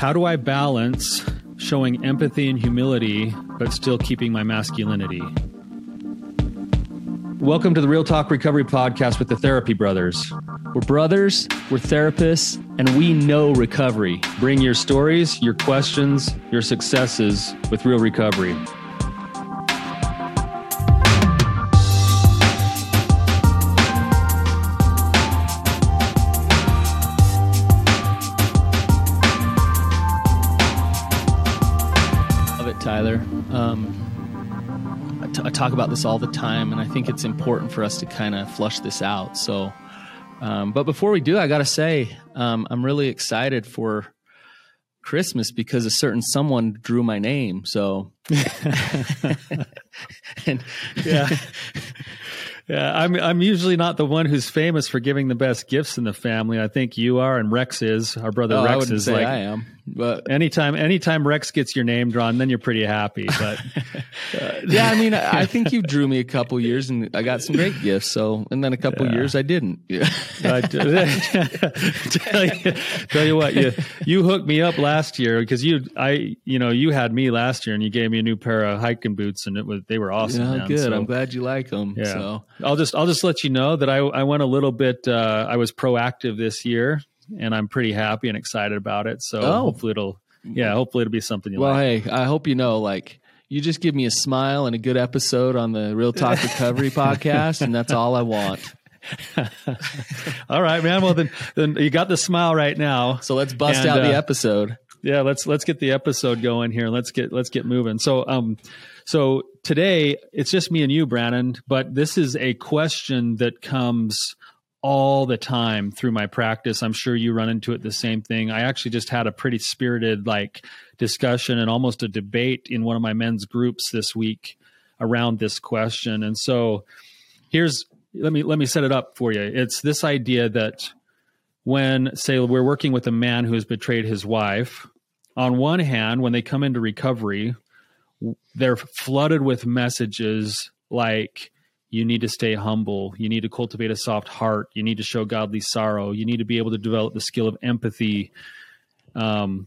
How do I balance showing empathy and humility, but still keeping my masculinity? Welcome to the Real Talk Recovery Podcast with the Therapy Brothers. We're brothers, we're therapists, and we know recovery. Bring your stories, your questions, your successes with real recovery. Um, I, t- I talk about this all the time, and I think it's important for us to kind of flush this out. So, um, but before we do, I got to say, um, I'm really excited for Christmas because a certain someone drew my name. So, and yeah. Yeah, I'm I'm usually not the one who's famous for giving the best gifts in the family. I think you are, and Rex is. Our brother oh, Rex is say like I am. But anytime anytime Rex gets your name drawn, then you're pretty happy. But uh, yeah, I mean, I think you drew me a couple years, and I got some great gifts. So, and then a couple Yeah. years I didn't. Yeah. I tell you, tell you what, you you hooked me up last year because you I you know you had me last year and you gave me a new pair of hiking boots and it was they were awesome. Yeah, man. good. So- I'm glad you like them. Yeah. So, I'll just I'll just let you know that I I went a little bit uh, I was proactive this year and I'm pretty happy and excited about it. So Oh. hopefully it'll yeah hopefully it'll be something you well, like. hey, I hope you know, like, you just give me a smile and a good episode on the Real Talk Recovery podcast, and that's all I want. All right, man. Well then then you got the smile right now. So let's bust And, out the uh, episode. yeah let's let's get the episode going here let's get let's get moving so um so today it's just me and you Brannon but this is a question that comes all the time through my practice. I'm sure you run into it the same thing. I actually just had a pretty spirited like discussion and almost a debate in one of my men's groups this week around this question. And so here's let me let me set it up for you. It's this idea that when say we're working with a man who has betrayed his wife on one hand when they come into recovery they're flooded with messages like you need to stay humble. You need to cultivate a soft heart. You need to show godly sorrow. You need to be able to develop the skill of empathy. Um,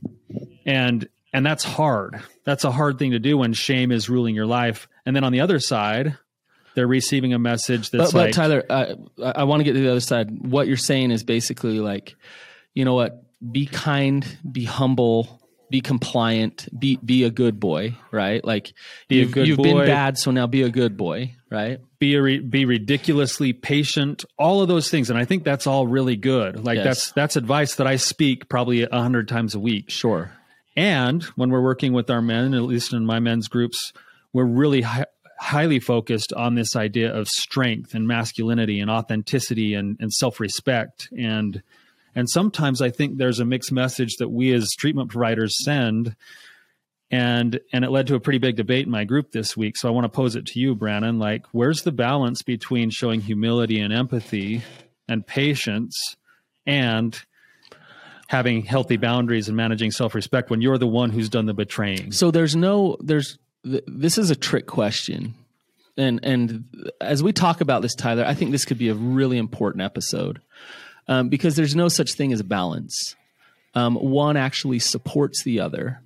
and and that's hard. That's a hard thing to do when shame is ruling your life. And then on the other side they're receiving a message that's But, but like Tyler, I, I want to get to the other side. What you're saying is basically like, you know what? Be kind, be humble, be compliant, be be a good boy, right? Like Be you've, good you've boy. been bad, so now be a good boy, right? be a re- be ridiculously patient all of those things and i think that's all really good like Yes. that's that's advice that i speak probably a hundred times a week Sure. and when we're working with our men at least in my men's groups we're really hi- highly focused on this idea of strength and masculinity and authenticity and, and self-respect and and sometimes i think there's a mixed message that we as treatment providers send and and it led to a pretty big debate in my group this week so i want to pose it to you Brannon like where's the balance between showing humility and empathy and patience and having healthy boundaries and managing self-respect when you're the one who's done the betraying So there's no there's th- this is a trick question. And and as we talk about this Tyler, I think this could be a really important episode. Um, because there's no such thing as a balance. Um, one actually supports the other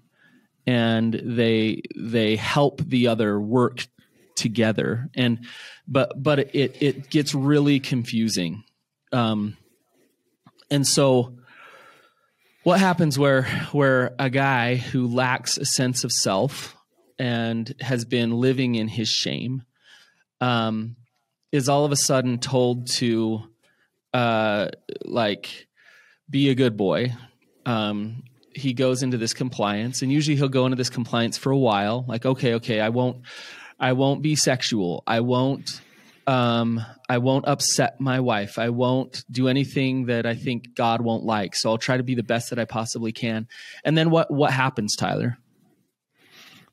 and they they help the other work together and but but it it gets really confusing. Um, and so what happens where where a guy who lacks a sense of self and has been living in his shame um, is all of a sudden told to uh, like be a good boy um, he goes into this compliance and usually he'll go into this compliance for a while like okay okay i won't i won't be sexual i won't um, I won't upset my wife. I won't do anything that I think God won't like. So I'll try to be the best that I possibly can. And then what what happens, Tyler?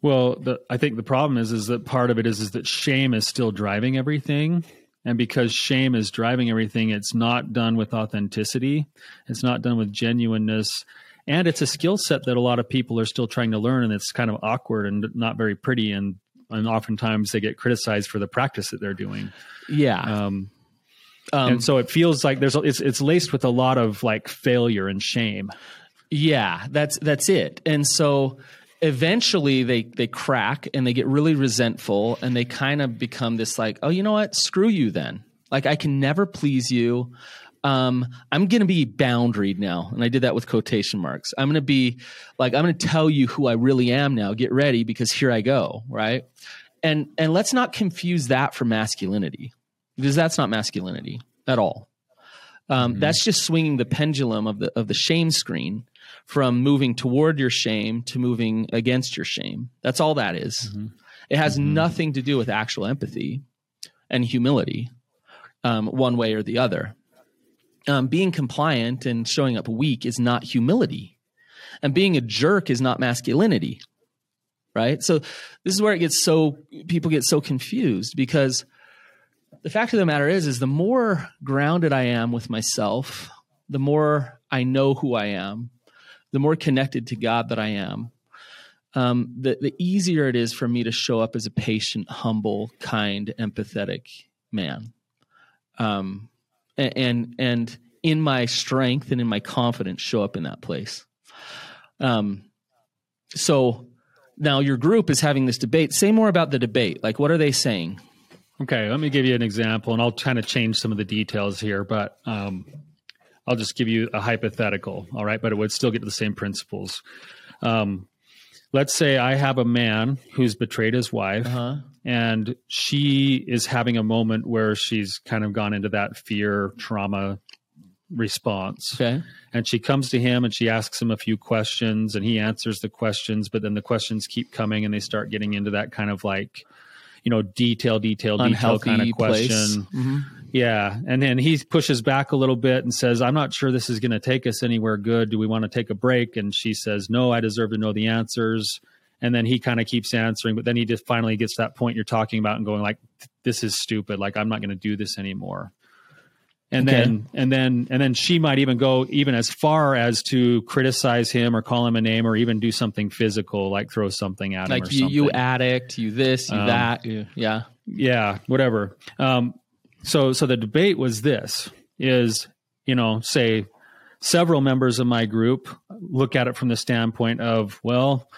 Well, the, I think the problem is is that part of it is is that shame is still driving everything, and because shame is driving everything, it's not done with authenticity. It's not done with genuineness, and it's a skill set that a lot of people are still trying to learn, and it's kind of awkward and not very pretty, and and oftentimes they get criticized for the practice that they're doing. Yeah. Um, Um, and so it feels like there's it's it's laced with a lot of like failure and shame. Yeah, that's that's it. And so eventually they they crack and they get really resentful and they kind of become this like, oh, you know what? Screw you then. Like I can never please you. Um, I'm going to be boundaried now. And I did that with quotation marks. I'm going to be like, I'm going to tell you who I really am now. Get ready because here I go. Right. And, and let's not confuse that for masculinity because that's not masculinity at all. Um, mm-hmm. That's just swinging the pendulum of the, of the shame screen from moving toward your shame to moving against your shame. That's all that is. Mm-hmm. It has mm-hmm. nothing to do with actual empathy and humility, um, one way or the other um, being compliant and showing up weak is not humility, and being a jerk is not masculinity, right? So this is where it gets so people get so confused because the fact of the matter is, is the more grounded I am with myself, the more I know who I am, the more connected to God that I am, um, the, the easier it is for me to show up as a patient, humble, kind, empathetic man. Um, and and in my strength and in my confidence show up in that place. Um, so now your group is having this debate. Say more about the debate. Like, what are they saying? Okay, let me give you an example, and I'll kind of change some of the details here, but um, I'll just give you a hypothetical. All right, but it would still get to the same principles. Um, let's say I have a man who's betrayed his wife. Uh-huh and she is having a moment where she's kind of gone into that fear trauma response okay and she comes to him and she asks him a few questions and he answers the questions but then the questions keep coming and they start getting into that kind of like you know detail detail detail kind of question. Mm-hmm. yeah and then he pushes back a little bit and says i'm not sure this is going to take us anywhere good. Do we want to take a break? And she says no i deserve to know the answers. And then he kind of keeps answering but then he just finally gets to that point you're talking about and going like this is stupid. Like i'm not going to do this anymore and okay. then and then and then she might even go even as far as to criticize him or call him a name or even do something physical like throw something at like him like you, you addict you this you um, that you, yeah yeah whatever um, so so the debate was this is you know say several members of my group look at it from the standpoint of well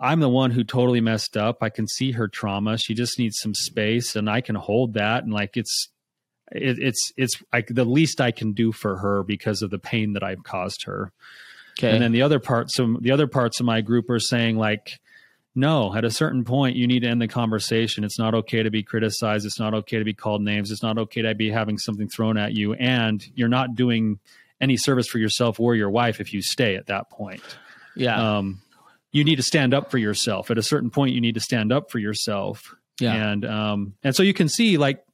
I'm the one who totally messed up. I can see her trauma. She just needs some space and I can hold that. And like, it's, it, it's, it's like the least I can do for her because of the pain that I've caused her. Okay. And then the other parts of the other parts of my group are saying like, no, at a certain point, you need to end the conversation. It's not okay to be criticized. It's not okay to be called names. It's not okay to be having something thrown at you. And you're not doing any service for yourself or your wife if you stay at that point. Yeah. Um, you need to stand up for yourself. At a certain point, you need to stand up for yourself. Yeah. And um and so you can see like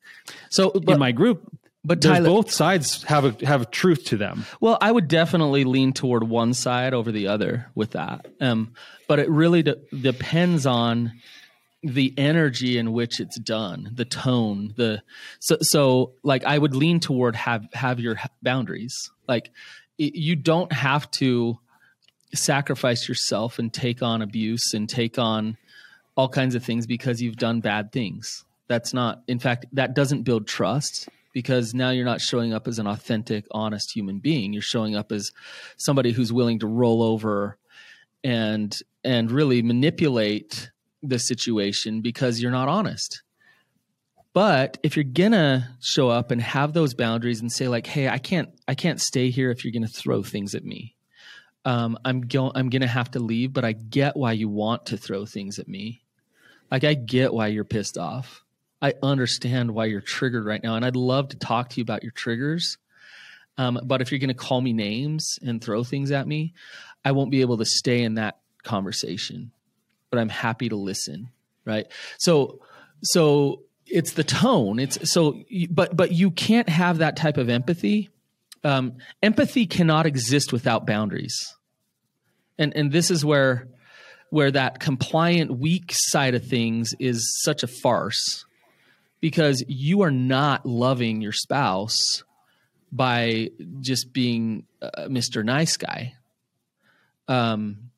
so but, in my group but Tyler, both sides have a have a truth to them. Well, I would definitely lean toward one side over the other with that. Um, but it really de- depends on the energy in which it's done, the tone, the so so like I would lean toward have have your boundaries. Like it, you don't have to sacrifice yourself and take on abuse and take on all kinds of things because you've done bad things. That's not, in fact, that doesn't build trust because now you're not showing up as an authentic, honest human being. You're showing up as somebody who's willing to roll over and and really manipulate the situation because you're not honest. But if you're gonna show up and have those boundaries and say like, "Hey, I can't, I can't stay here if you're gonna throw things at me," um, I'm going I'm gonna have to leave, but I get why you want to throw things at me. Like I get why you're pissed off. I understand why you're triggered right now, and I'd love to talk to you about your triggers. Um, but if you're going to call me names and throw things at me, I won't be able to stay in that conversation. But I'm happy to listen, right? So, so it's the tone. It's so, but but you can't have that type of empathy um, empathy cannot exist without boundaries, and and this is where where that compliant weak side of things is such a farce because you are not loving your spouse by just being uh, Mr. Nice Guy. Um,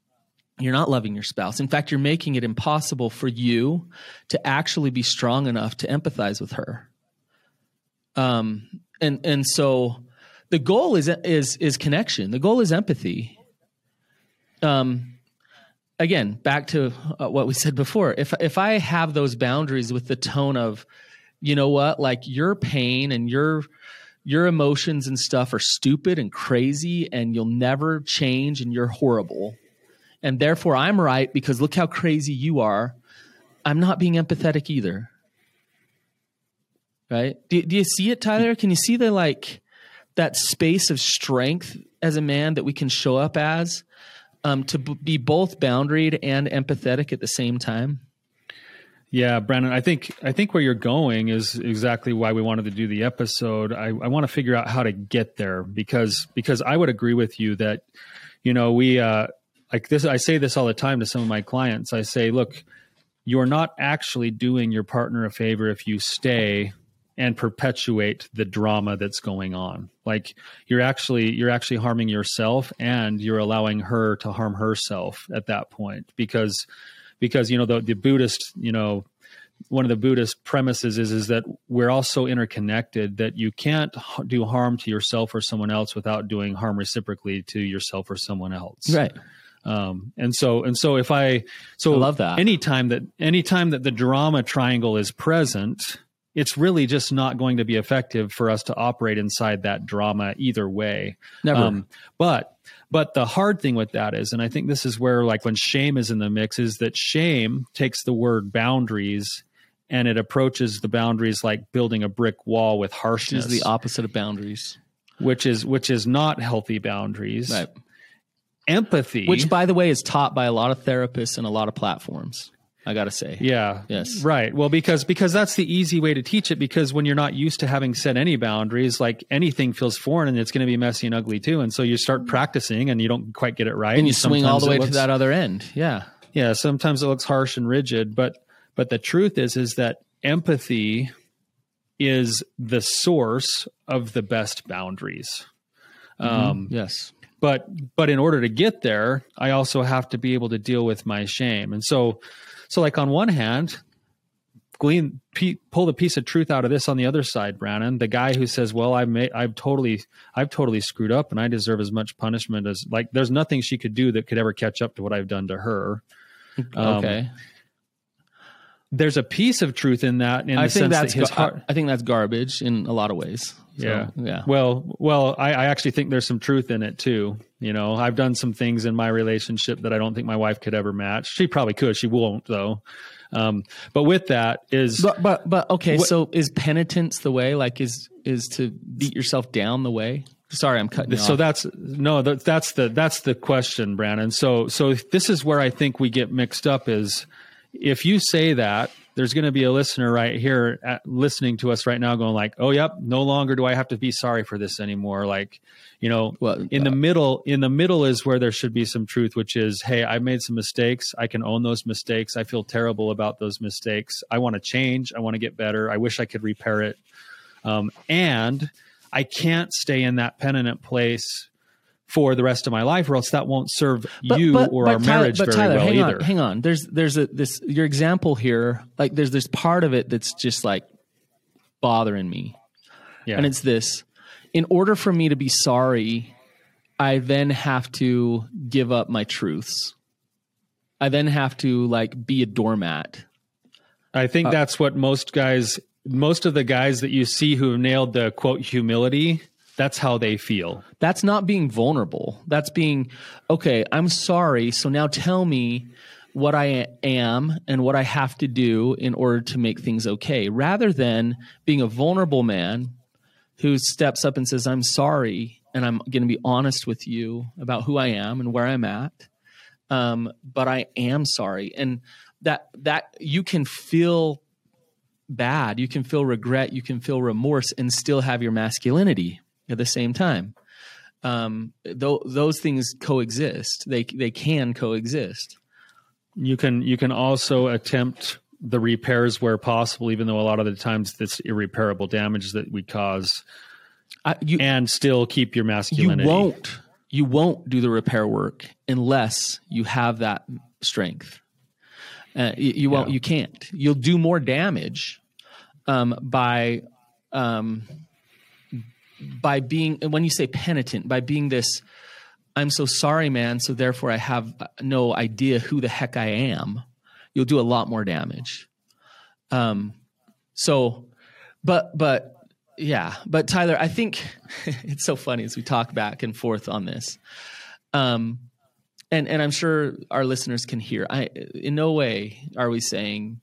you're not loving your spouse. In fact, you're making it impossible for you to actually be strong enough to empathize with her. Um, and and so the goal is is is connection. The goal is empathy. um, again, back to uh, what we said before. If if I have those boundaries with the tone of, you know what, like your pain and your your emotions and stuff are stupid and crazy, and you'll never change, and you're horrible, and therefore I'm right because look how crazy you are. I'm not being empathetic either. Right? Do, do you see it, Tyler? Can you see the like that space of strength as a man that we can show up as? um, to b- be both boundaried and empathetic at the same time? Yeah, Brannon, I think I think where you're going is exactly why we wanted to do the episode. I, I want to figure out how to get there because because I would agree with you that you know we uh, like this. I say this all the time to some of my clients. I say, look, you're not actually doing your partner a favor if you stay and perpetuate the drama that's going on like you're actually you're actually harming yourself and you're allowing her to harm herself at that point because because you know the, the buddhist you know one of the buddhist premises is is that we're all so interconnected that you can't do harm to yourself or someone else without doing harm reciprocally to yourself or someone else right um, and so and so if i so I love that anytime that anytime that the drama triangle is present it's really just not going to be effective for us to operate inside that drama either way. Never. Um, but but the hard thing with that is, and I think this is where like when shame is in the mix, is that shame takes the word boundaries and it approaches the boundaries like building a brick wall with harshness. Which is the opposite of boundaries. Which is which is not healthy boundaries. Right. Empathy. Which by the way is taught by a lot of therapists and a lot of platforms. I got to say. Yeah. Yes. Right. Well, because because that's the easy way to teach it because when you're not used to having set any boundaries, like anything feels foreign and it's going to be messy and ugly too. And so you start practicing and you don't quite get it right. And you swing all the way looks, to that other end. Yeah. Yeah, sometimes it looks harsh and rigid, but but the truth is is that empathy is the source of the best boundaries. Mm-hmm. Um, yes. But but in order to get there, I also have to be able to deal with my shame. And so so, like on one hand, glean pull the piece of truth out of this on the other side, Brannon. The guy who says, "Well, I've made, I've totally, I've totally screwed up, and I deserve as much punishment as like." There's nothing she could do that could ever catch up to what I've done to her. Um, okay. There's a piece of truth in that. In I the think that's that his heart. I think that's garbage in a lot of ways. So, yeah. Yeah. Well, well, I, I actually think there's some truth in it too. You know, I've done some things in my relationship that I don't think my wife could ever match. She probably could. She won't though. Um, but with that is, but, but, but okay. so is penitence the way? Like, is, is to beat yourself down the way? Sorry, I'm cutting. so off. that's no, that, that's the that's the question, Brannon. So so this is where I think we get mixed up. Is if you say that there's going to be a listener right here at, listening to us right now going like oh yep no longer do i have to be sorry for this anymore. Like you know well, in the uh, middle in the middle is where there should be some truth which is hey i made some mistakes. I can own those mistakes. I feel terrible about those mistakes. I want to change. I want to get better. I wish i could repair it. Um, and i can't stay in that penitent place for the rest of my life, or else that won't serve but, you but, or but our Tyler, marriage very Tyler, well hang either. On, hang on, there's there's a this your example here. Like there's this part of it that's just like bothering me, yeah. and it's this: in order for me to be sorry, I then have to give up my truths. I then have to like be a doormat. I think uh, that's what most guys, most of the guys that you see who have nailed the quote humility that's how they feel. That's not being vulnerable. That's being, okay, I'm sorry. So now tell me what I am and what I have to do in order to make things okay, rather than being a vulnerable man who steps up and says, I'm sorry, and I'm going to be honest with you about who I am and where I'm at. Um, but I am sorry. And that, that you can feel bad, you can feel regret, you can feel remorse, and still have your masculinity at the same time. Um, th- those things coexist. They they can coexist. You can you can also attempt the repairs where possible, even though a lot of the times it's irreparable damage that we cause, I, you, and still keep your masculinity. You won't you won't do the repair work unless you have that strength. Uh, you, you, won't. Yeah. You can't. You'll do more damage um, by um, by being when you say penitent by being this I'm so sorry, man. So therefore, I have no idea who the heck I am. You'll do a lot more damage. Um, so, but but yeah, but Tyler, I think it's so funny as we talk back and forth on this. Um, and and I'm sure our listeners can hear. I in no way are we saying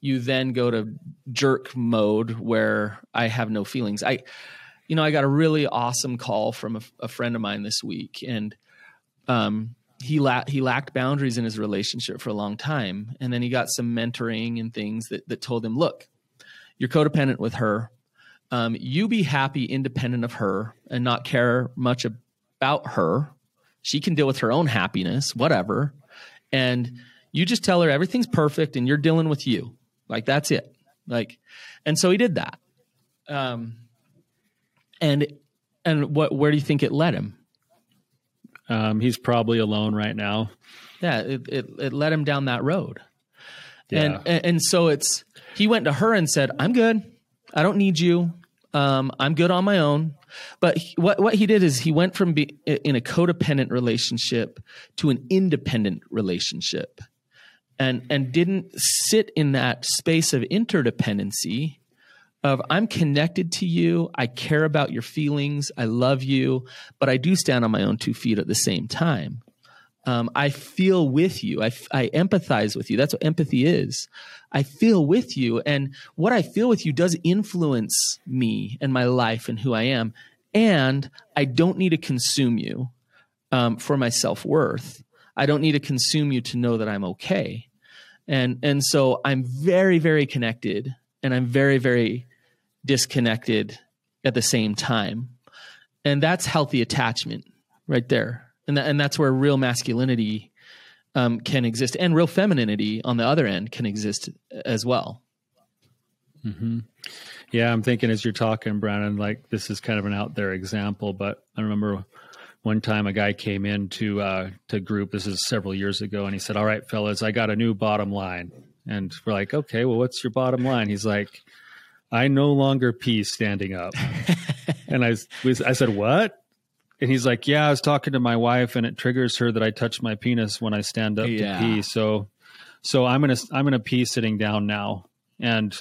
you then go to jerk mode where I have no feelings. I, you know, I got a really awesome call from a, a friend of mine this week, and um, he la- he lacked boundaries in his relationship for a long time, and then he got some mentoring and things that that told him, look, you're codependent with her. Um, you be happy independent of her and not care much about her. She can deal with her own happiness, whatever. And you just tell her everything's perfect and you're dealing with you. Like that's it. Like, and so he did that. Um, and and what where do you think it led him? Um, he's probably alone right now. Yeah, it, it, it led him down that road. Yeah. And, and and so it's he went to her and said, "I'm good. I don't need you. Um, I'm good on my own." But he, what what he did is he went from being in a codependent relationship to an independent relationship and and didn't sit in that space of interdependency of I'm connected to you, I care about your feelings, I love you, but I do stand on my own two feet at the same time. Um, I feel with you. I, I empathize with you. That's what empathy is. I feel with you. And what I feel with you does influence me and my life and who I am. And I don't need to consume you um, for my self worth. I don't need to consume you to know that I'm okay. And and so I'm very very connected and I'm very very disconnected at the same time. And that's healthy attachment right there. And and that's where real masculinity um, can exist and real femininity on the other end can exist as well. Mm-hmm. Yeah, I'm thinking as you're talking, Brannon, like this is kind of an out there example, but I remember one time a guy came in to uh, to group. This is several years ago, and he said, "All right, fellas, I got a new bottom line." And we're like, "Okay, well, what's your bottom line?" He's like, "I no longer pee standing up." and I was, I said, "What?" And he's like, "Yeah, I was talking to my wife, and it triggers her that I touch my penis when I stand up yeah. to pee. So, so I'm gonna I'm gonna pee sitting down now." And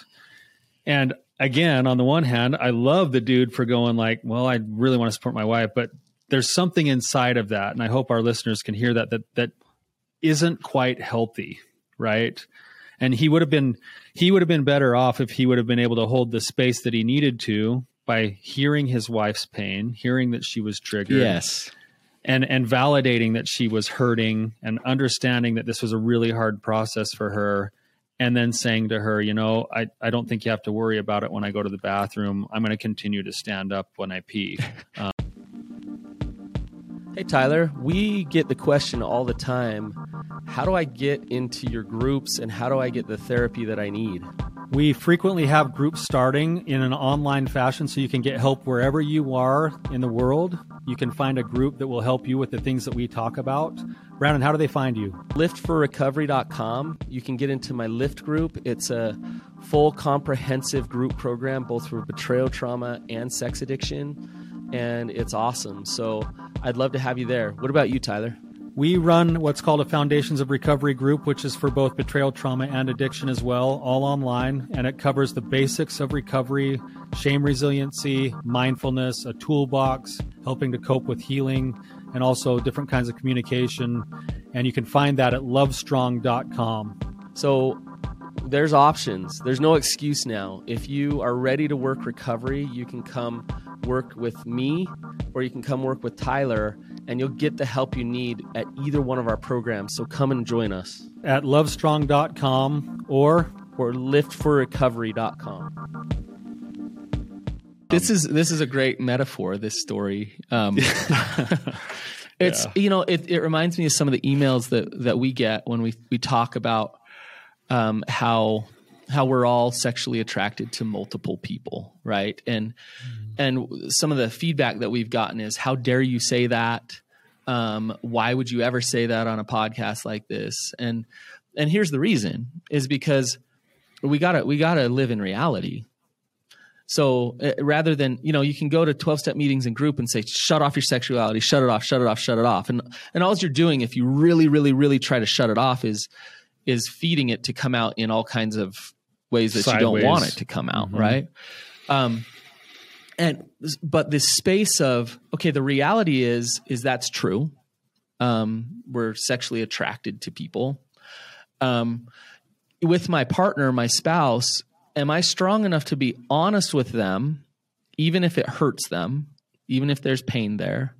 and again, on the one hand, I love the dude for going like, "Well, I really want to support my wife," but there's something inside of that and i hope our listeners can hear that that that isn't quite healthy right and he would have been he would have been better off if he would have been able to hold the space that he needed to by hearing his wife's pain hearing that she was triggered. Yes. And and validating that she was hurting and understanding that this was a really hard process for her. And then saying to her you know i, I don't think you have to worry about it when i go to the bathroom. I'm going to continue to stand up when i pee. Um, Hey, Tyler, we get the question all the time how do I get into your groups and how do I get the therapy that I need? We frequently have groups starting in an online fashion so you can get help wherever you are in the world. You can find a group that will help you with the things that we talk about. Brannon, how do they find you? Liftforrecovery.com. You can get into my Lift group. It's a full comprehensive group program, both for betrayal trauma and sex addiction and it's awesome. So I'd love to have you there. What about you, Tyler? We run what's called a Foundations of Recovery group, which is for both betrayal trauma and addiction as well, all online. And it covers the basics of recovery, shame resiliency, mindfulness, a toolbox, helping to cope with healing, and also different kinds of communication. And you can find that at lovestrong.com. So there's options. There's no excuse now. If you are ready to work recovery, you can come work with me or you can come work with Tyler and you'll get the help you need at either one of our programs. So come and join us at lovestrong.com or or liftforrecovery.com. This is this is a great metaphor. This story, um, it's yeah. you know it, it reminds me of some of the emails that that we get when we we talk about um, how how we're all sexually attracted to multiple people, right? And mm. and some of the feedback that we've gotten is, "How dare you say that? Um, why would you ever say that on a podcast like this?" And and here's the reason: is because we gotta we gotta live in reality. So uh, rather than, you know, you can go to 12 step meetings in group and say, shut off your sexuality, shut it off, shut it off, shut it off. And, and all you're doing, if you really, really, really try to shut it off is, is feeding it to come out in all kinds of ways that Sideways. you don't want it to come out. Mm-hmm. Right. Um, and, but this space of, okay, the reality is, is that's true. Um, we're sexually attracted to people. Um, with my partner, my spouse, am I strong enough to be honest with them, even if it hurts them, even if there's pain there?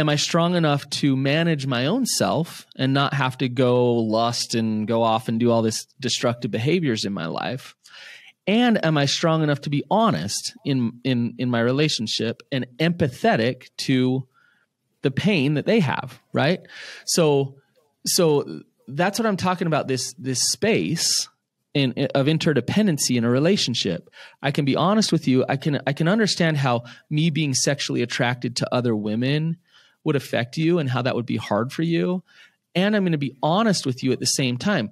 Am I strong enough to manage my own self and not have to go lust and go off and do all this destructive behaviors in my life? And am I strong enough to be honest in in in my relationship and empathetic to the pain that they have, right? So so that's what I'm talking about this this space in, of interdependency in a relationship. I can be honest with you. I can I can understand how me being sexually attracted to other women would affect you and how that would be hard for you. And I'm going to be honest with you at the same time.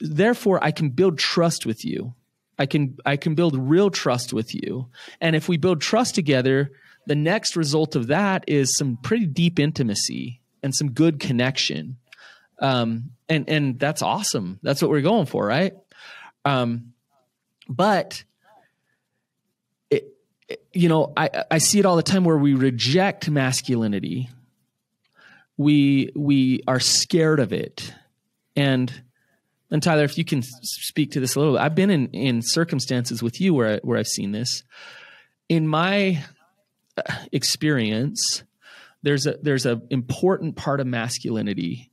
Therefore, I can build trust with you. I can I can build real trust with you. And if we build trust together, the next result of that is some pretty deep intimacy and some good connection. Um, and and that's awesome. That's what we're going for, right? Um, but you know, I I see it all the time where we reject masculinity. We we are scared of it, and and Tyler, if you can speak to this a little bit, I've been in in circumstances with you where I, where I've seen this. In my uh, experience, there's a there's an important part of masculinity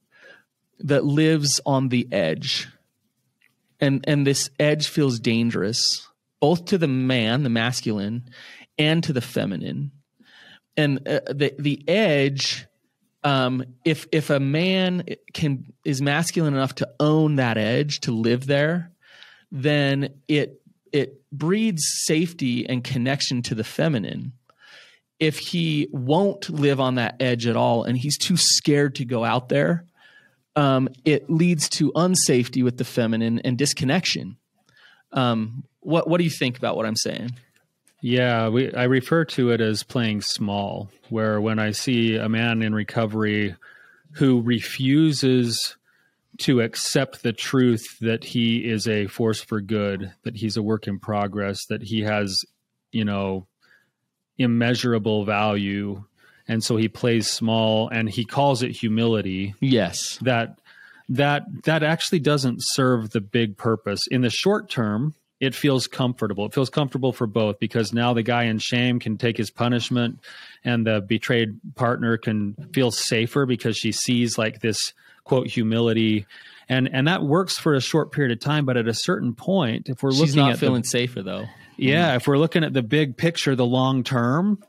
that lives on the edge. And, and this edge feels dangerous, both to the man, the masculine, and to the feminine. And uh, the, the edge, um, if, if a man can, is masculine enough to own that edge, to live there, then it, it breeds safety and connection to the feminine if he won't live on that edge at all and he's too scared to go out there um, it leads to unsafety with the feminine and disconnection. Um, what what do you think about what I'm saying? Yeah, we, I refer to it as playing small, where when I see a man in recovery who refuses to accept the truth that he is a force for good, that he's a work in progress, that he has, you know, immeasurable value and so he plays small and he calls it humility yes that that that actually doesn't serve the big purpose in the short term it feels comfortable it feels comfortable for both because now the guy in shame can take his punishment and the betrayed partner can feel safer because she sees like this quote humility and and that works for a short period of time but at a certain point if we're She's looking at not feeling the, safer though yeah mm. if we're looking at the big picture the long term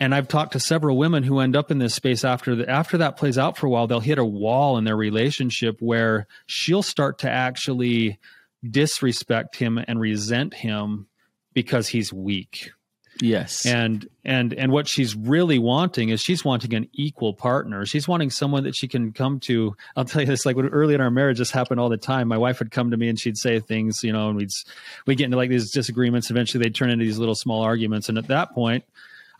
and I've talked to several women who end up in this space after the, after that plays out for a while. They'll hit a wall in their relationship where she'll start to actually disrespect him and resent him because he's weak. Yes. And and and what she's really wanting is she's wanting an equal partner. She's wanting someone that she can come to. I'll tell you this like when early in our marriage this happened all the time. My wife would come to me and she'd say things, you know, and we'd we get into like these disagreements. Eventually they'd turn into these little small arguments. And at that point,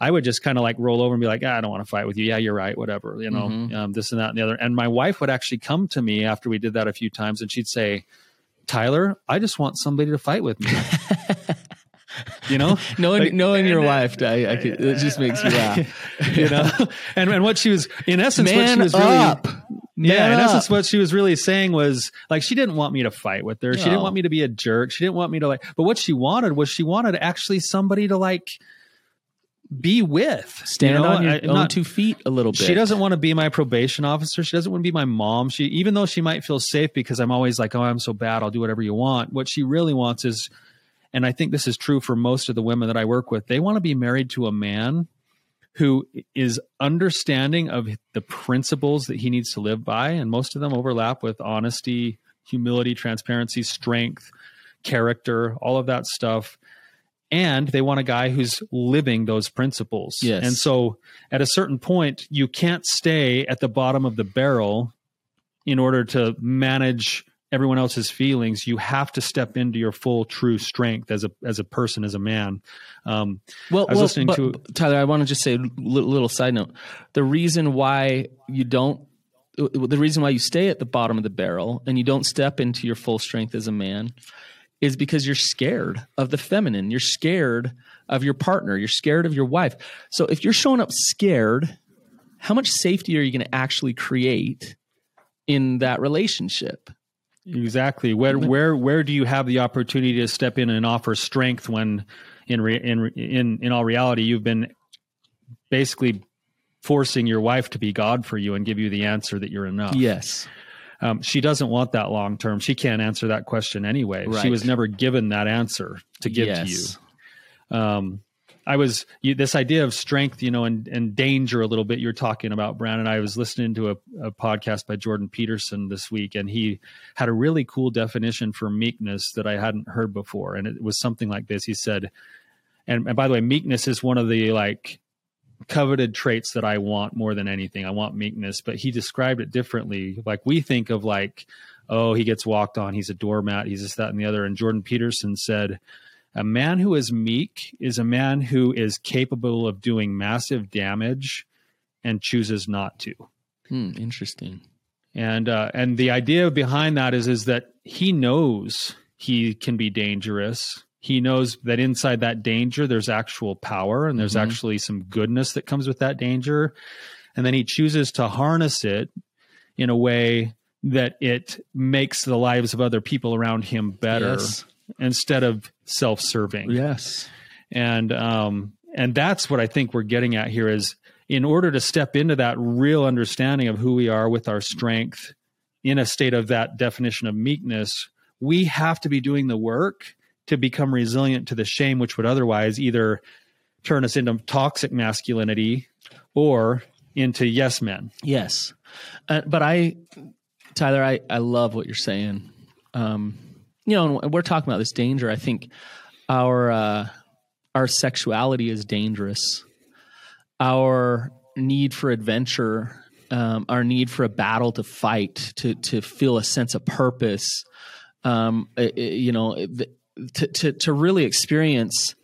I would just kind of like roll over and be like, ah, I don't want to fight with you. Yeah, you're right. Whatever, you know, mm-hmm. um, this and that and the other. And my wife would actually come to me after we did that a few times and she'd say, Tyler, I just want somebody to fight with me. you know, knowing like, knowing your wife, I, I could, it just makes me laugh. you know, and and what she was in essence, Man what she was up. really. Yeah, in essence, what she was really saying was like she didn't want me to fight with her. She didn't want me to be a jerk. She didn't want me to like. But what she wanted was she wanted actually somebody to like be with. Stand you know? on your I, own not, two feet a little bit. She doesn't want to be my probation officer. She doesn't want to be my mom. She, even though she might feel safe because I'm always like, oh, I'm so bad. I'll do whatever you want. What she really wants is, and I think this is true for most of the women that I work with, they want to be married to a man who is understanding of the principles that he needs to live by. And most of them overlap with honesty, humility, transparency, strength, character, all of that stuff and they want a guy who's living those principles. Yes. And so at a certain point, you can't stay at the bottom of the barrel in order to manage everyone else's feelings. You have to step into your full true strength as a as a person, as a man. Um, well, I was well, listening but, to Tyler. I want to just say a little, little side note. The reason why you don't, the reason why you stay at the bottom of the barrel and you don't step into your full strength as a man, is because you're scared of the feminine. You're scared of your partner. You're scared of your wife. So if you're showing up scared, how much safety are you going to actually create in that relationship? Exactly. Where where where do you have the opportunity to step in and offer strength when in re, in in in all reality you've been basically forcing your wife to be God for you and give you the answer that you're enough. Yes. Um, she doesn't want that long term. She can't answer that question anyway. Right. She was never given that answer to give yes. to you. Um, I was you, this idea of strength, you know, and, and danger a little bit. You're talking about Brannon. I was listening to a, a, podcast by Jordan Peterson this week, and he had a really cool definition for meekness that I hadn't heard before, and it was something like this. He said, and, and by the way, meekness is one of the like coveted traits that I want more than anything. I want meekness, but he described it differently. Like we think of like, oh, he gets walked on, he's a doormat, he's this, that, and the other. And Jordan Peterson said a man who is meek is a man who is capable of doing massive damage and chooses not to. Hmm, interesting. And uh, and the idea behind that is is that he knows he can be dangerous. He knows that inside that danger there's actual power and there's mm-hmm. actually some goodness that comes with that danger. And then he chooses to harness it in a way that it makes the lives of other people around him better. Yes instead of self-serving. Yes. And um and that's what I think we're getting at here is in order to step into that real understanding of who we are with our strength in a state of that definition of meekness, we have to be doing the work to become resilient to the shame which would otherwise either turn us into toxic masculinity or into yes men. Yes. Uh, but I, Tyler, I, I love what you're saying. Um, you know, and we're talking about this danger. I think our uh, our sexuality is dangerous. Our need for adventure, um, our need for a battle to fight, to to feel a sense of purpose, um, you know, to, to to really experience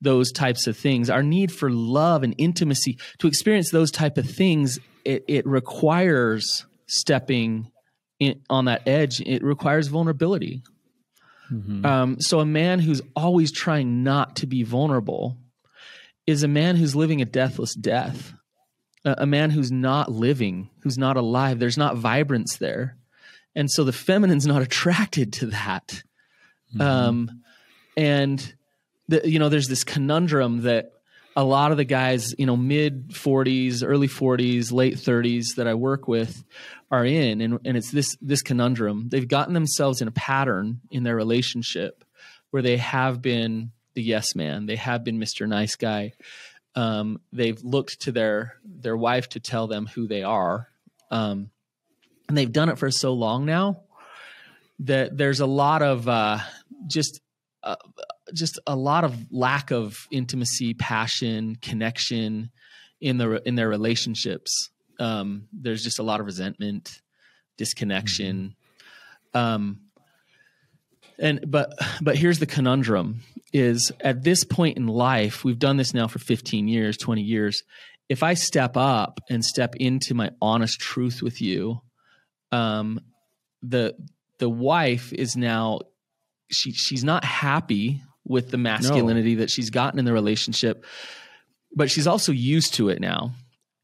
those types of things. Our need for love and intimacy, to experience those type of things, it, it requires stepping in, on that edge. It requires vulnerability. Mm-hmm. Um, so a man who's always trying not to be vulnerable is a man who's living a deathless death. A, a man who's not living, who's not alive. There's not vibrance there, and so the feminine's not attracted to that. Mm-hmm. Um, and the, you know, there's this conundrum that a lot of the guys, you know, mid 40s, early 40s, late 30s that I work with are in. And, and it's this this conundrum. They've gotten themselves in a pattern in their relationship where they have been the yes man. They have been mr nice guy. Um, they've looked to their their wife to tell them who they are. Um, and they've done it for so long now that there's a lot of uh, just uh, just a lot of lack of intimacy passion connection in the in their relationships um, there's just a lot of resentment, disconnection. Mm-hmm. Um, and but but here's the conundrum: is at this point in life, we've done this now for 15 years, 20 years. If I step up and step into my honest truth with you, um, the the wife is now she she's not happy with the masculinity no. that she's gotten in the relationship, but she's also used to it now,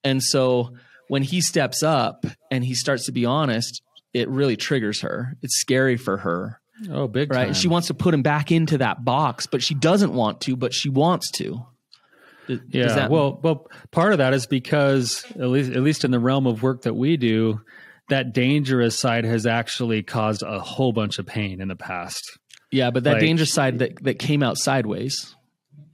and so when he steps up and he starts to be honest, it really triggers her. It's scary for her. Oh, big right. Time. She wants to put him back into that box, but she doesn't want to, but she wants to. Does, yeah. Does well, well, part of that is because at least at least in the realm of work that we do, that dangerous side has actually caused a whole bunch of pain in the past. Yeah, but that like, dangerous side that that came out sideways.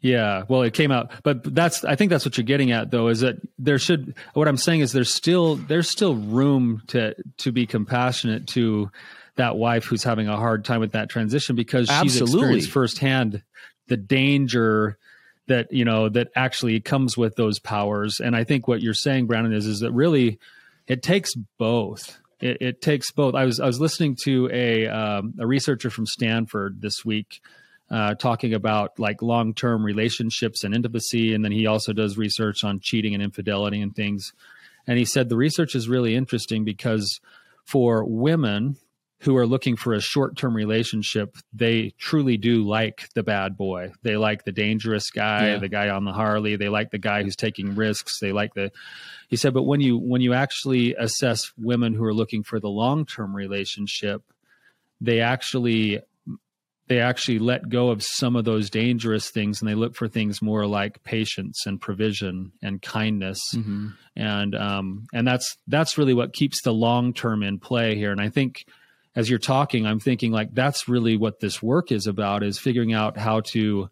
Yeah, well, it came out, but that's I think that's what you're getting at, though, is that there should. What I'm saying is there's still there's still room to to be compassionate to that wife who's having a hard time with that transition because Absolutely. she's experienced firsthand the danger that you know that actually comes with those powers. And I think what you're saying, Brannon, is is that really it takes both. it, it, takes both. I was I was listening to a um, a researcher from Stanford this week uh, talking about like long term relationships and intimacy, and then he also does research on cheating and infidelity and things. And he said the research is really interesting because for women who are looking for a short term relationship, they truly do like the bad boy. They like the dangerous guy, yeah. the guy on the Harley. They like the guy who's taking risks. They like the. He said, but when you when you actually assess women who are looking for the long term relationship, they actually they actually let go of some of those dangerous things and they look for things more like patience and provision and kindness mm-hmm. and um, and that's that's really what keeps the long term in play here and i think as you're talking, I'm thinking like that's really what this work is about is figuring out how to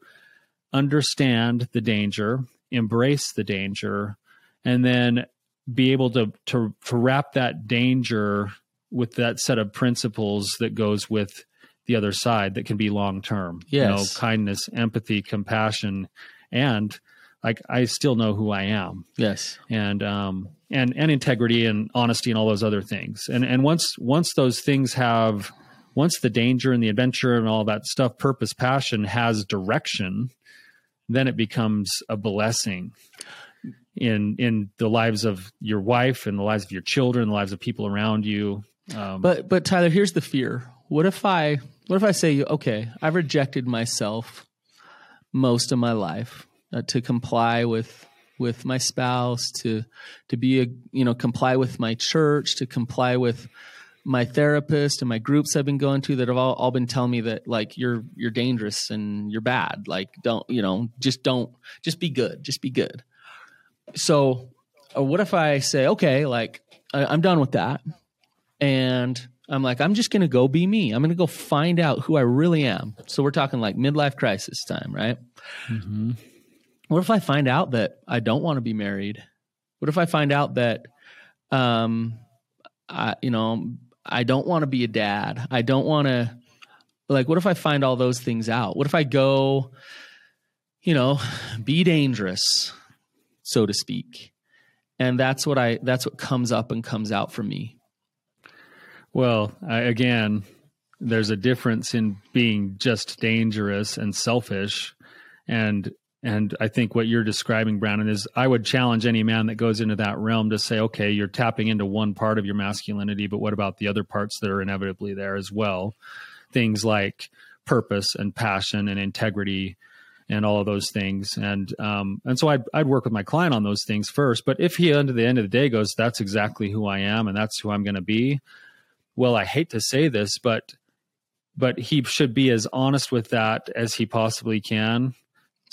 understand the danger, embrace the danger, and then be able to to, to wrap that danger with that set of principles that goes with the other side that can be long term. Yes. You know, kindness, empathy, compassion, and like I still know who I am. Yes. And um and and integrity and honesty and all those other things. And and once once those things have once the danger and the adventure and all that stuff, purpose, passion has direction, then it becomes a blessing in in the lives of your wife and the lives of your children, the lives of people around you. Um, but but Tyler, here's the fear. What if I what if I say, okay, I've rejected myself most of my life uh, to comply with with my spouse, to to be a you know comply with my church, to comply with my therapist and my groups I've been going to that have all, all been telling me that like you're you're dangerous and you're bad. Like don't you know just don't just be good, just be good. So uh, what if I say okay, like I, I'm done with that, and I'm like, I'm just going to go be me. I'm going to go find out who I really am. So we're talking like midlife crisis time, right? Mm-hmm. What if I find out that I don't want to be married? What if I find out that, um, I, you know, I don't want to be a dad. I don't want to, like, what if I find all those things out? What if I go, you know, be dangerous, so to speak? And that's what I, that's what comes up and comes out for me. Well, I, again, there's a difference in being just dangerous and selfish and and I think what you're describing, Brannon, is I would challenge any man that goes into that realm to say, okay, you're tapping into one part of your masculinity, but what about the other parts that are inevitably there as well? Things like purpose and passion and integrity and all of those things. And um, and so I'd, I'd work with my client on those things first. But if he, under the end of the day, goes, that's exactly who I am and that's who I'm going to be, well, I hate to say this, but but he should be as honest with that as he possibly can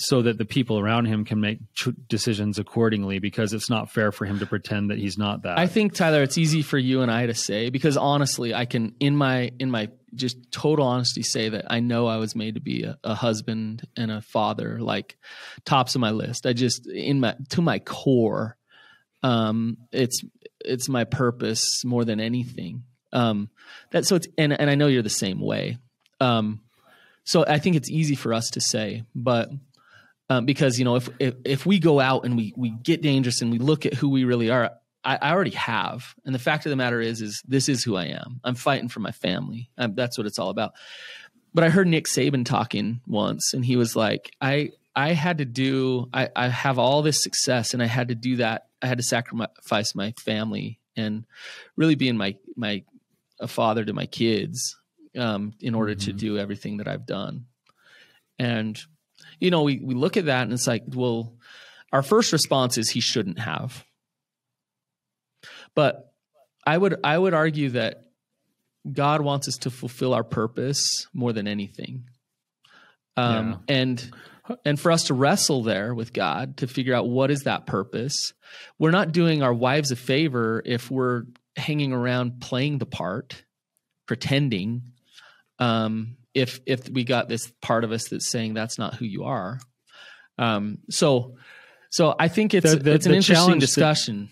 so that the people around him can make decisions accordingly because it's not fair for him to pretend that he's not that. I think Tyler it's easy for you and I to say because honestly I can in my in my just total honesty say that I know I was made to be a, a husband and a father like tops of my list. I just in my to my core um it's it's my purpose more than anything. Um that so it's and and I know you're the same way. Um so I think it's easy for us to say, but um, because you know if, if, if we go out and we we get dangerous and we look at who we really are I, I, already have. And the fact of the matter is is this is who i am. I'm fighting for my family. I'm, that's what it's all about. But i heard nick saban talking once and he was like i i had to do i i have all this success and i had to do that. I had to sacrifice my family and really being my my a father to my kids um, in order mm-hmm. to do everything that i've done. And you know, we, we look at that and it's like, well, our first response is he shouldn't have. But I would I would argue that God wants us to fulfill our purpose more than anything. Um, yeah. and and for us to wrestle there with God to figure out what is that purpose. We're not doing our wives a favor if we're hanging around playing the part, pretending, um, if if we got this part of us that's saying that's not who you are. Um, so so I think it's the, the, it's an interesting discussion.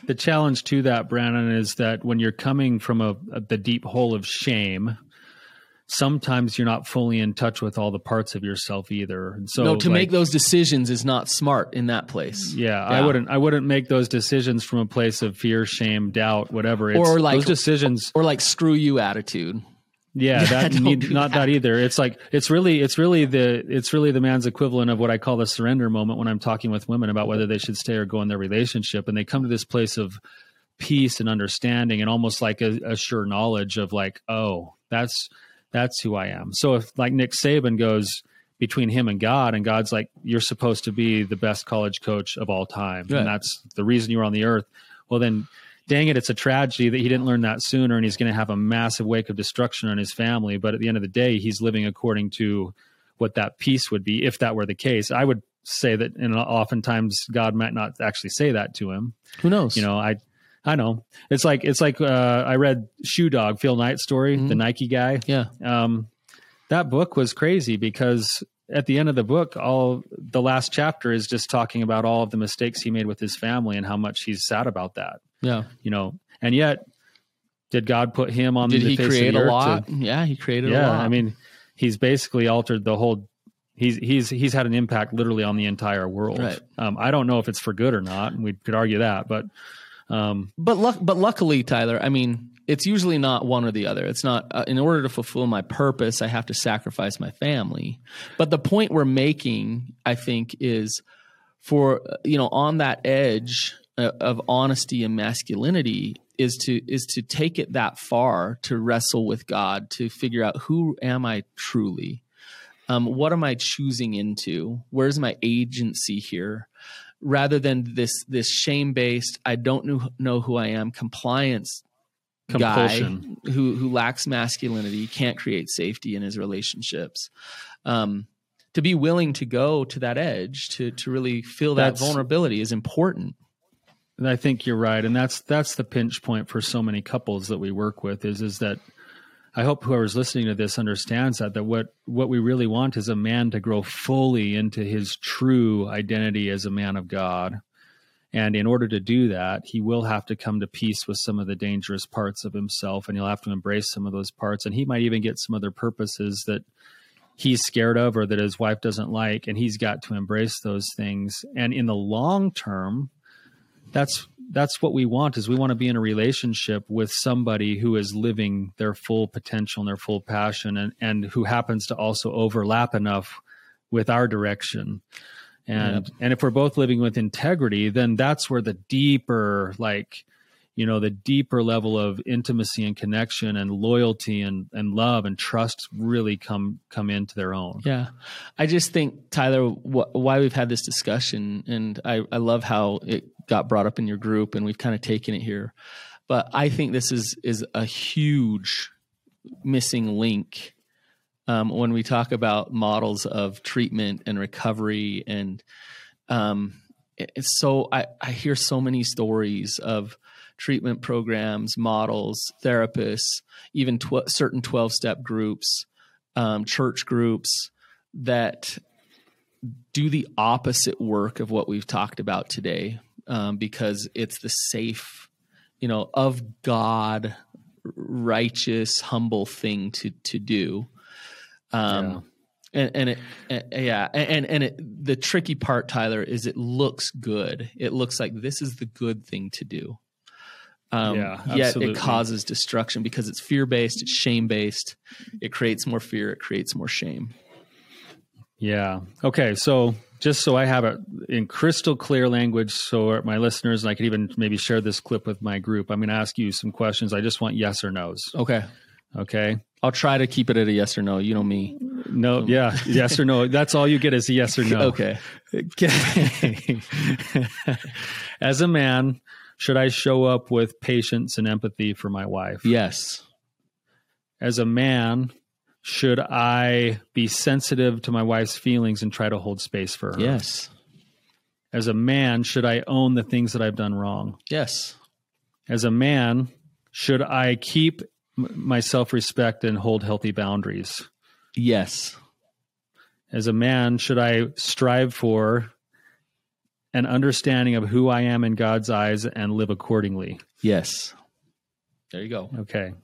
The, the, challenge to that, Brannon, is that when you're coming from a, a, the deep hole of shame, sometimes you're not fully in touch with all the parts of yourself either. And so no, to like, make those decisions is not smart in that place. Yeah, I wouldn't. I wouldn't make those decisions from a place of fear, shame, doubt, whatever. It's, Or like- those decisions. Or like screw you attitude. Yeah, that need, not that. either. It's like it's really it's really the it's really the man's equivalent of what I call the surrender moment when I'm talking with women about whether they should stay or go in their relationship, and they come to this place of peace and understanding, and almost like a, a sure knowledge of like, oh, that's that's who I am. So if like Nick Saban goes between him and God, and God's like, you're supposed to be the best college coach of all time, Right. and that's the reason you're on the earth. Well, then dang it, it's a tragedy that he didn't learn that sooner and he's going to have a massive wake of destruction on his family. But at the end of the day, he's living according to what that peace would be if that were the case. I would say that, and oftentimes God might not actually say that to him. Who knows? You know, I. I know it's like it's like uh, I read Shoe Dog Phil Knight story, the Nike guy. Yeah. Um, that book was crazy because at the end of the book, all the last chapter is just talking about all of the mistakes he made with his family and how much he's sad about that Yeah. you know and yet did god put him on Did the he face create of the a earth lot? to- yeah, he created a yeah lot. i mean he's basically altered the whole he's he's he's had an impact literally on the entire world Right. um, i don't know if it's for good or not and we could argue that but um, but luck, but luckily, Tyler, I mean, it's usually not one or the other. It's not uh, in order to fulfill my purpose, I have to sacrifice my family. But the point we're making, I think, is for uh, you know on that edge of honesty and masculinity is to is to take it that far to wrestle with God to figure out who am I truly. Um, what am I choosing into? Where's my agency here? rather than this this shame based I don't know, know who I am compliance Compulsion. guy who who lacks masculinity can't create safety in his relationships. Um, to be willing to go to that edge to to really feel that That's- vulnerability is important. And I think you're right, and that's that's the pinch point for so many couples that we work with is is that I hope whoever's listening to this understands that that what what we really want is a man to grow fully into his true identity as a man of God. And in order to do that, he will have to come to peace with some of the dangerous parts of himself and he'll have to embrace some of those parts and he might even get some other purposes that he's scared of or that his wife doesn't like and he's got to embrace those things. And in the long term, that's that's what we want is we want to be in a relationship with somebody who is living their full potential and their full passion and and who happens to also overlap enough with our direction. And and if we're both living with integrity then that's where the deeper like you know the deeper level of intimacy and connection and loyalty and and love and trust really come come into their own Yeah, I just think Tyler, wh- why we've had this discussion, and I, I love how it got brought up in your group, and we've kind of taken it here. But I think this is is a huge missing link um, when we talk about models of treatment and recovery, and um, it's so I, I hear so many stories of treatment programs, models, therapists, even tw- certain twelve step groups um, church groups that do the opposite work of what we've talked about today um, because it's the safe, you know, of God, righteous, humble thing to to do. Um, and, and it, and- yeah, and and it, the tricky part, Tyler, is it looks good. It looks like this is the good thing to do. Um, Yeah, yet absolutely. it causes destruction because it's fear based, it's shame based. It creates more fear. It creates more shame. Yeah. Okay. So just so I have it in crystal clear language, so my listeners, and I could even maybe share this clip with my group, I'm going to ask you some questions. I just want yes or no's. Okay, Okay. I'll try to keep it at a yes or no. You know me. No. Yeah. Yes or no. That's all you get is a yes or no. Okay. Okay. As a man, should I show up with patience and empathy for my wife? Yes. As a man, should I be sensitive to my wife's feelings and try to hold space for her? Yes. As a man, should I own the things that I've done wrong? Yes. As a man, should I keep my self respect and hold healthy boundaries? Yes. As a man, should I strive for an understanding of who I am in God's eyes and live accordingly? Yes. There you go. Okay.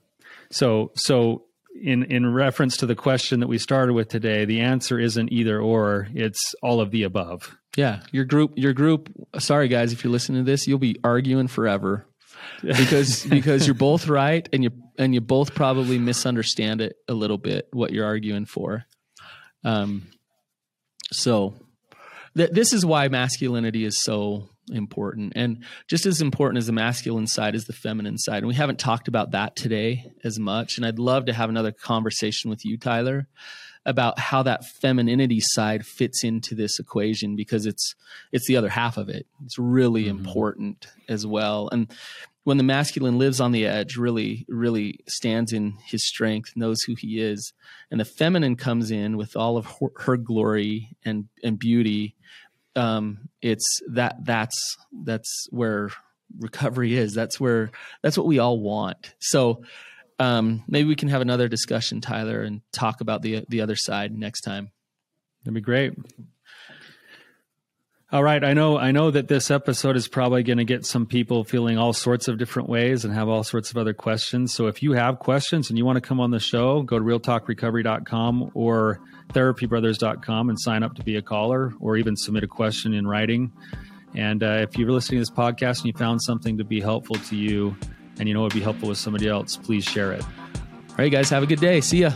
So, so in in reference to the question that we started with today, the answer isn't either or; it's all of the above. Yeah, your group, your group. Sorry, guys, if you're listening to this, you'll be arguing forever because because you're both right, and you and you both probably misunderstand it a little bit what you're arguing for. Um, so th- this is why masculinity is so important and just as important as the masculine side is the feminine side. And we haven't talked about that today as much and i'd love to have another conversation with you tyler about how that femininity side fits into this equation because it's it's the other half of it. It's really mm-hmm. important as well. And when the masculine lives on the edge really really stands in his strength knows who he is and the feminine comes in with all of her, her glory and and beauty um, it's that that's that's where recovery is. That's where that's what we all want. So um, maybe we can have another discussion, Tyler, and talk about the the other side next time. That'd be great. All right, I know I know that this episode is probably going to get some people feeling all sorts of different ways and have all sorts of other questions. So if you have questions and you want to come on the show, go to realtalkrecovery.com or therapybrothers.com and sign up to be a caller or even submit a question in writing. And uh, if you're listening to this podcast and you found something to be helpful to you and you know it would be helpful with somebody else, please share it. All right, guys, have a good day. See ya.